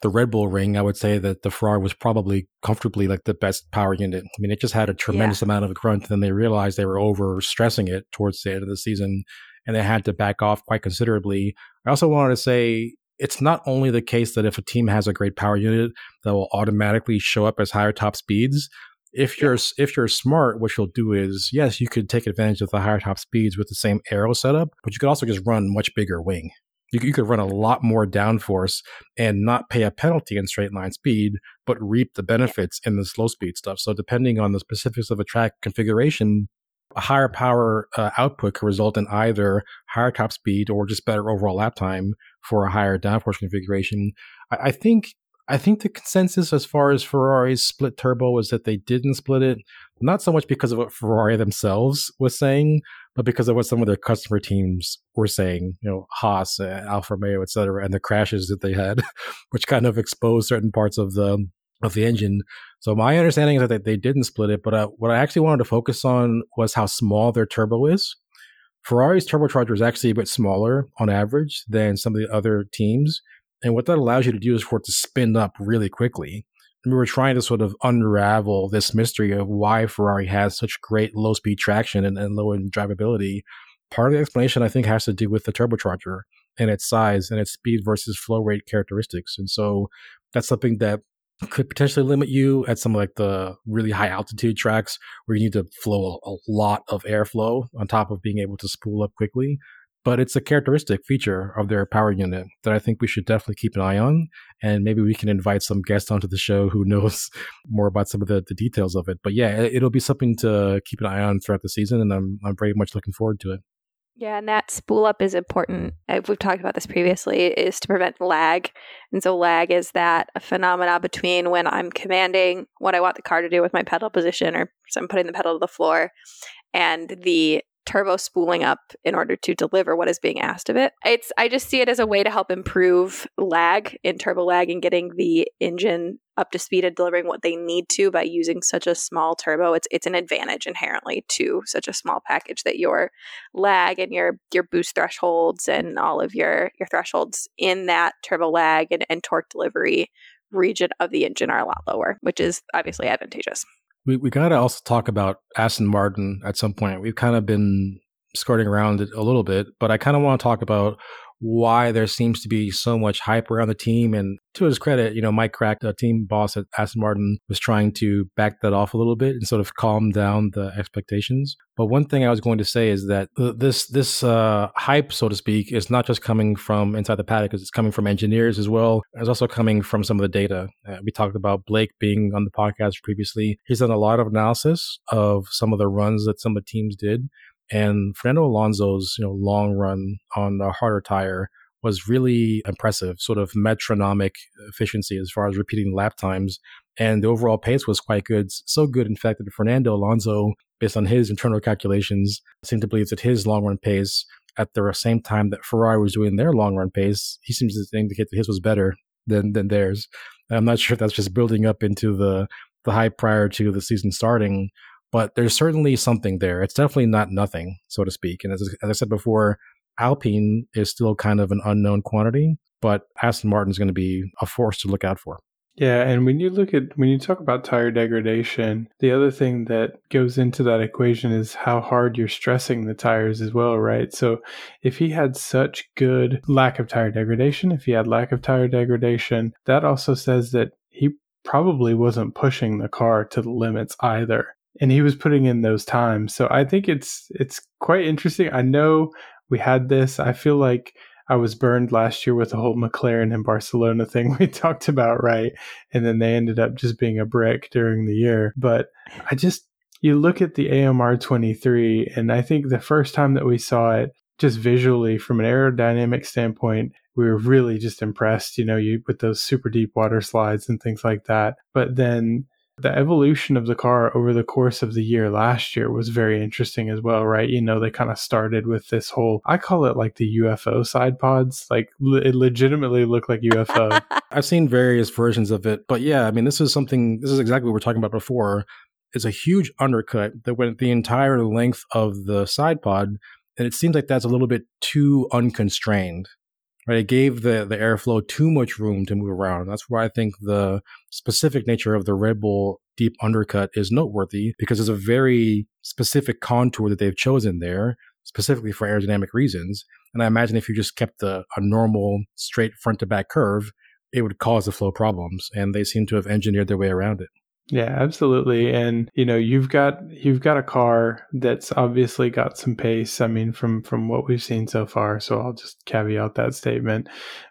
the Red Bull ring, I would say that the Ferrari was probably comfortably like the best power unit. I mean, it just had a tremendous yeah. amount of grunt. Then they realized they were over stressing it towards the end of the season, and they had to back off quite considerably. I also wanted to say it's not only the case that if a team has a great power unit that will automatically show up as higher top speeds, if you're if you're smart, what you'll do is yes, you could take advantage of the higher top speeds with the same aero setup, but you could also just run much bigger wing. You, you could run a lot more downforce and not pay a penalty in straight line speed, but reap the benefits in the slow speed stuff. So depending on the specifics of a track configuration, a higher power uh, output could result in either higher top speed or just better overall lap time for a higher downforce configuration. I, I think I think the consensus as far as Ferrari's split turbo was that they didn't split it, not so much because of what Ferrari themselves was saying, but because of what some of their customer teams were saying, you know, Haas, Alfa Romeo, et cetera, and the crashes that they had, which kind of exposed certain parts of the of the engine. So my understanding is that they didn't split it, but uh, what I actually wanted to focus on was how small their turbo is. Ferrari's turbocharger is actually a bit smaller on average than some of the other teams. And what that allows you to do is for it to spin up really quickly. And we were trying to sort of unravel this mystery of why Ferrari has such great low speed traction and, and low in drivability. Part of the explanation, I think, has to do with the turbocharger and its size and its speed versus flow rate characteristics. And so that's something that could potentially limit you at some like the really high altitude tracks where you need to flow a, a lot of airflow on top of being able to spool up quickly but it's a characteristic feature of their power unit that I think we should definitely keep an eye on. And maybe we can invite some guest onto the show who knows more about some of the, the details of it. But yeah, it'll be something to keep an eye on throughout the season, and I'm I'm very much looking forward to it. Yeah, and that spool up is important. Uh, we've talked about this previously, is to prevent lag. And so lag is that a phenomena between when I'm commanding what I want the car to do with my pedal position or so I'm putting the pedal to the floor and the turbo spooling up in order to deliver what is being asked of it. It's I just see it as a way to help improve lag in turbo lag and getting the engine up to speed at delivering what they need to by using such a small turbo. It's it's an advantage inherently to such a small package that your lag and your your boost thresholds and all of your your thresholds in that turbo lag and, and torque delivery region of the engine are a lot lower, which is obviously advantageous. We we got to also talk about Aston Martin at some point. We've kind of been skirting around it a little bit, but I kind of want to talk about why there seems to be so much hype around the team. And to his credit, you know, Mike Krack, the team boss at Aston Martin, was trying to back that off a little bit and sort of calm down the expectations. But one thing I was going to say is that this this uh, hype, so to speak, is not just coming from inside the paddock; it's coming from engineers as well. It's also coming from some of the data. Uh, we talked about Blake being on the podcast previously. He's done a lot of analysis of some of the runs that some of the teams did and Fernando Alonso's you know long run on the harder tire was really impressive, sort of metronomic efficiency as far as repeating lap times. And the overall pace was quite good. So good, in fact, that Fernando Alonso, based on his internal calculations, seemed to believe that his long run pace at the same time that Ferrari was doing their long run pace, he seems to indicate that his was better than than theirs. I'm not sure if that's just building up into the the hype prior to the season starting, but there's certainly something there. It's definitely not nothing, so to speak. And as, as I said before, Alpine is still kind of an unknown quantity, but Aston Martin is going to be a force to look out for. Yeah, and when you look at when you talk about tire degradation, the other thing that goes into that equation is how hard you're stressing the tires as well, right? So if he had such good lack of tire degradation, if he had lack of tire degradation, that also says that he probably wasn't pushing the car to the limits either and he was putting in those times. So I think it's it's quite interesting. I know we had this. I feel like I was burned last year with the whole McLaren and Barcelona thing we talked about, right? And then they ended up just being a brick during the year. But I just you look at the AMR 23 and I think the first time that we saw it just visually from an aerodynamic standpoint, we were really just impressed, you know, you with those super deep water slides and things like that. But then the evolution of the car over the course of the year last year was very interesting as well, right? You know, they kind of started with this whole, I call it like the UFO side pods. Like it legitimately looked like UFO. I've seen various versions of it, but yeah, I mean, this is something, this is exactly what we are talking about before. It's a huge undercut that went the entire length of the side pod. And it seems like that's a little bit too unconstrained right? It gave the, the airflow too much room to move around. That's why I think the specific nature of the Red Bull deep undercut is noteworthy because there's a very specific contour that they've chosen there, specifically for aerodynamic reasons. And I imagine if you just kept a, a normal straight front to back curve, it would cause the flow problems. And they seem to have engineered their way around it. Yeah, absolutely. And you know, you've got you've got a car that's obviously got some pace. I mean, from from what we've seen so far. So I'll just caveat that statement.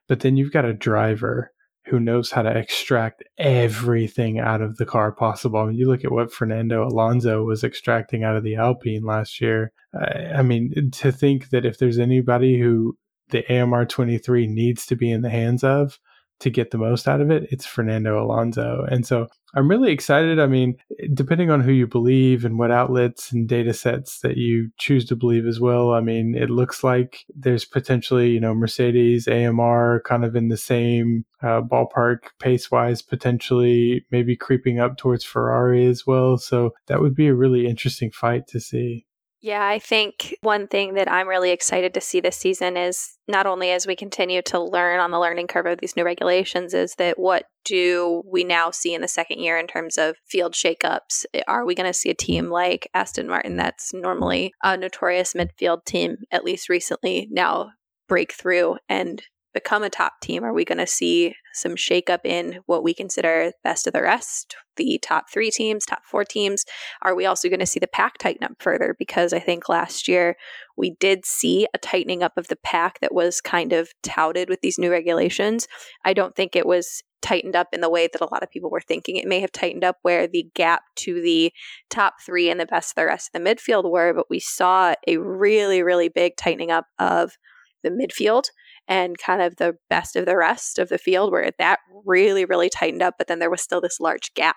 But then you've got a driver who knows how to extract everything out of the car possible. I mean, you look at what Fernando Alonso was extracting out of the Alpine last year. I, I mean, to think that if there's anybody who the AMR 23 needs to be in the hands of to get the most out of it, it's Fernando Alonso. And so I'm really excited. I mean, depending on who you believe and what outlets and data sets that you choose to believe as well, I mean, it looks like there's potentially, you know, Mercedes, AMR kind of in the same uh, ballpark pace wise, potentially maybe creeping up towards Ferrari as well. So that would be a really interesting fight to see. Yeah, I think one thing that I'm really excited to see this season is not only as we continue to learn on the learning curve of these new regulations, is that what do we now see in the second year in terms of field shakeups? Are we going to see a team like Aston Martin, that's normally a notorious midfield team, at least recently, now break through and become a top team? Are we going to see some shakeup in what we consider best of the rest, the top three teams, top four teams? Are we also going to see the pack tighten up further? Because I think last year we did see a tightening up of the pack that was kind of touted with these new regulations. I don't think it was tightened up in the way that a lot of people were thinking it may have tightened up where the gap to the top three and the best of the rest of the midfield were but we saw a really really big tightening up of the midfield and kind of the best of the rest of the field where that really, really tightened up. But then there was still this large gap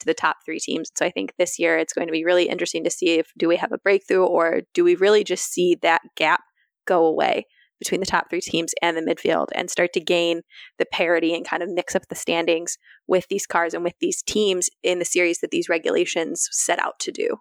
to the top three teams. So I think this year it's going to be really interesting to see if do we have a breakthrough or do we really just see that gap go away between the top three teams and the midfield and start to gain the parity and kind of mix up the standings with these cars and with these teams in the series that these regulations set out to do.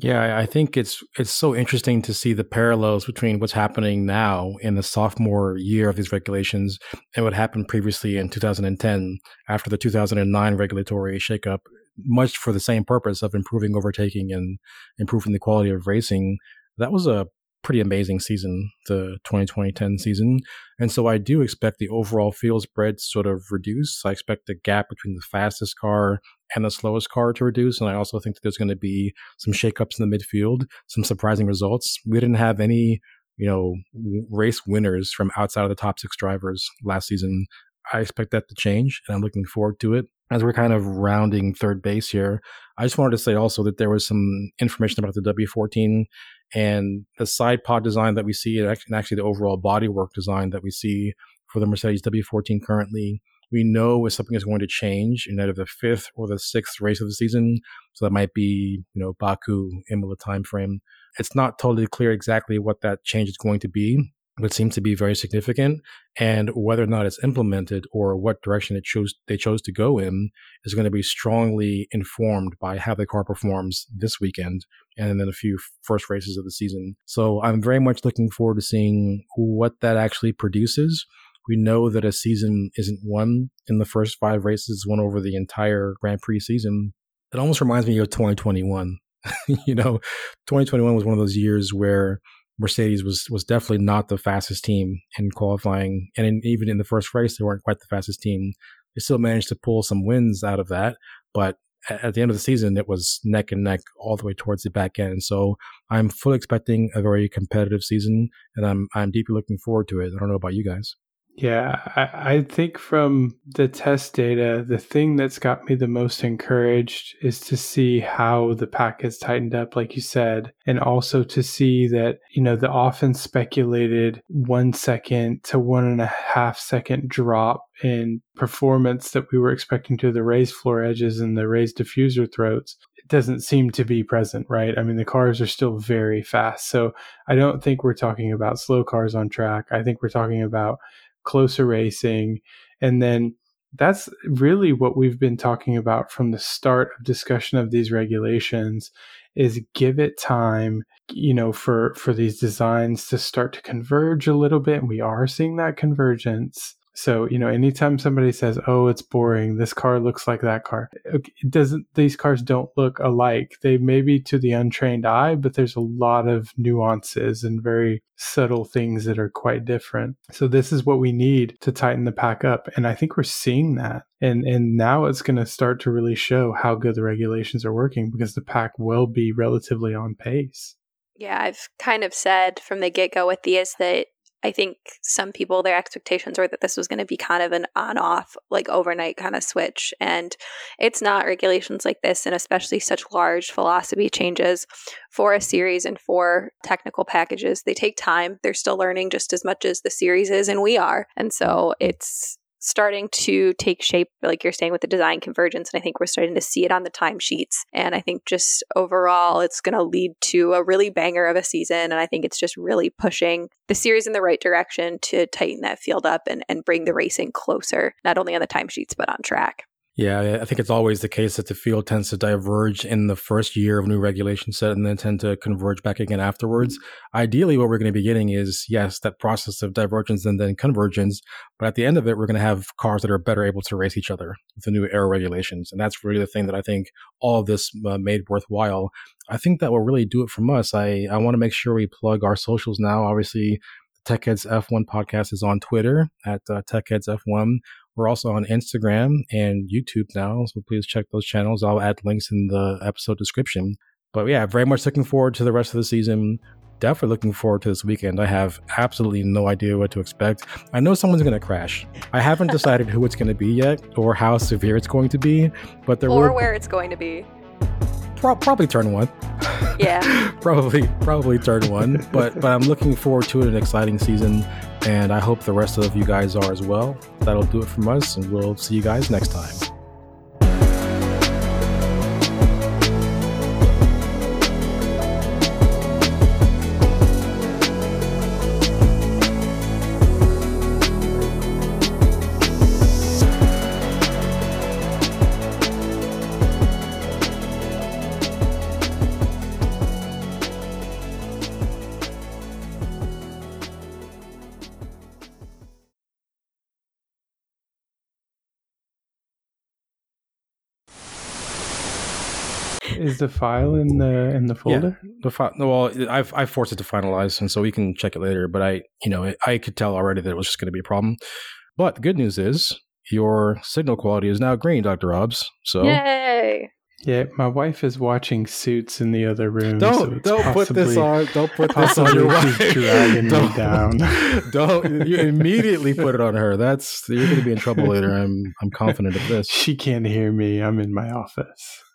Yeah, I think it's it's so interesting to see the parallels between what's happening now in the sophomore year of these regulations and what happened previously in 2010 after the 2009 regulatory shakeup, much for the same purpose of improving overtaking and improving the quality of racing. That was a pretty amazing season, the 2020-10 season. And so I do expect the overall field spread to sort of reduce. I expect the gap between the fastest car and the slowest car to reduce. And I also think that there's going to be some shakeups in the midfield, some surprising results. We didn't have any, you know, race winners from outside of the top six drivers last season. I expect that to change, and I'm looking forward to it. As we're kind of rounding third base here, I just wanted to say also that there was some information about the W14 and the side pod design that we see, and actually the overall bodywork design that we see for the Mercedes W14 currently, we know if something is going to change in either the fifth or the sixth race of the season. So that might be, you know, Baku, Imola timeframe. It's not totally clear exactly what that change is going to be, but seems to be very significant. And whether or not it's implemented or what direction it chose they chose to go in is going to be strongly informed by how the car performs this weekend and then a few first races of the season. So I'm very much looking forward to seeing what that actually produces. We know that a season isn't won in the first five races, won over the entire Grand Prix season. It almost reminds me of 2021. you know, 2021 was one of those years where Mercedes was was definitely not the fastest team in qualifying, and in, even in the first race, they weren't quite the fastest team. They still managed to pull some wins out of that, but at the end of the season, it was neck and neck all the way towards the back end. So I'm fully expecting a very competitive season, and I'm I'm deeply looking forward to it. I don't know about you guys. Yeah, I, I, think from the test data, the thing that's got me the most encouraged is to see how the pack has tightened up, like you said, and also to see that, you know, the often speculated one second to one and a half second drop in performance that we were expecting to the raised floor edges and the raised diffuser throats doesn't seem to be present, right? I mean, the cars are still very fast. So I don't think we're talking about slow cars on track. I think we're talking about closer racing. And then that's really what we've been talking about from the start of discussion of these regulations is give it time you know for for these designs to start to converge a little bit and we are seeing that convergence So, you know, anytime somebody says, "Oh, it's boring. This car looks like that car." It doesn't these cars don't look alike. They may be to the untrained eye, but there's a lot of nuances and very subtle things that are quite different. So this is what we need to tighten the pack up, and I think we're seeing that. And and now it's going to start to really show how good the regulations are working because the pack will be relatively on pace. Yeah, I've kind of said from the get go with these that I think some people, their expectations were that this was going to be kind of an on off, like overnight kind of switch. And it's not regulations like this, and especially such large philosophy changes for a series and for technical packages. They take time. They're still learning just as much as the series is, and we are. And so it's starting to take shape, like you're saying, with the design convergence. And I think we're starting to see it on the timesheets. And I think just overall, it's going to lead to a really banger of a season. And I think it's just really pushing the series in the right direction to tighten that field up and, and bring the racing closer, not only on the timesheets, but on track. Yeah, I think it's always the case that the field tends to diverge in the first year of new regulation set and then tend to converge back again afterwards. Ideally, what we're going to be getting is, yes, that process of divergence and then convergence. But at the end of it, we're going to have cars that are better able to race each other with the new aero regulations. And that's really the thing that I think all of this uh, made worthwhile. I think that will really do it from us. I, I want to make sure we plug our socials now. Obviously, TechHeads F1 podcast is on Twitter at uh, TechHeads F1. We're also on Instagram and YouTube now, so please check those channels. I'll add links in the episode description. But yeah, very much looking forward to the rest of the season. Definitely looking forward to this weekend. I have absolutely no idea what to expect. I know someone's going to crash. I haven't decided who it's going to be yet or how severe it's going to be, but there or will where it's going to be. Pro- probably turn one. Yeah. probably probably turn one. But but I'm looking forward to it. An exciting season and I hope the rest of you guys are as well. That'll do it from us, and we'll see you guys next time. Is the file in the in the folder? Yeah, the file. Well, I've I forced it to finalize, and so we can check it later. But I, you know, I could tell already that it was just going to be a problem. But the good news is your signal quality is now green, Doctor Obbs. So yay! Yeah, my wife is watching Suits in the other room. Don't so don't put this on. Don't put this on your wife. Dragging don't, me down. Don't you immediately put it on her. That's you're going to be in trouble later. I'm I'm confident of this. She can't hear me. I'm in my office.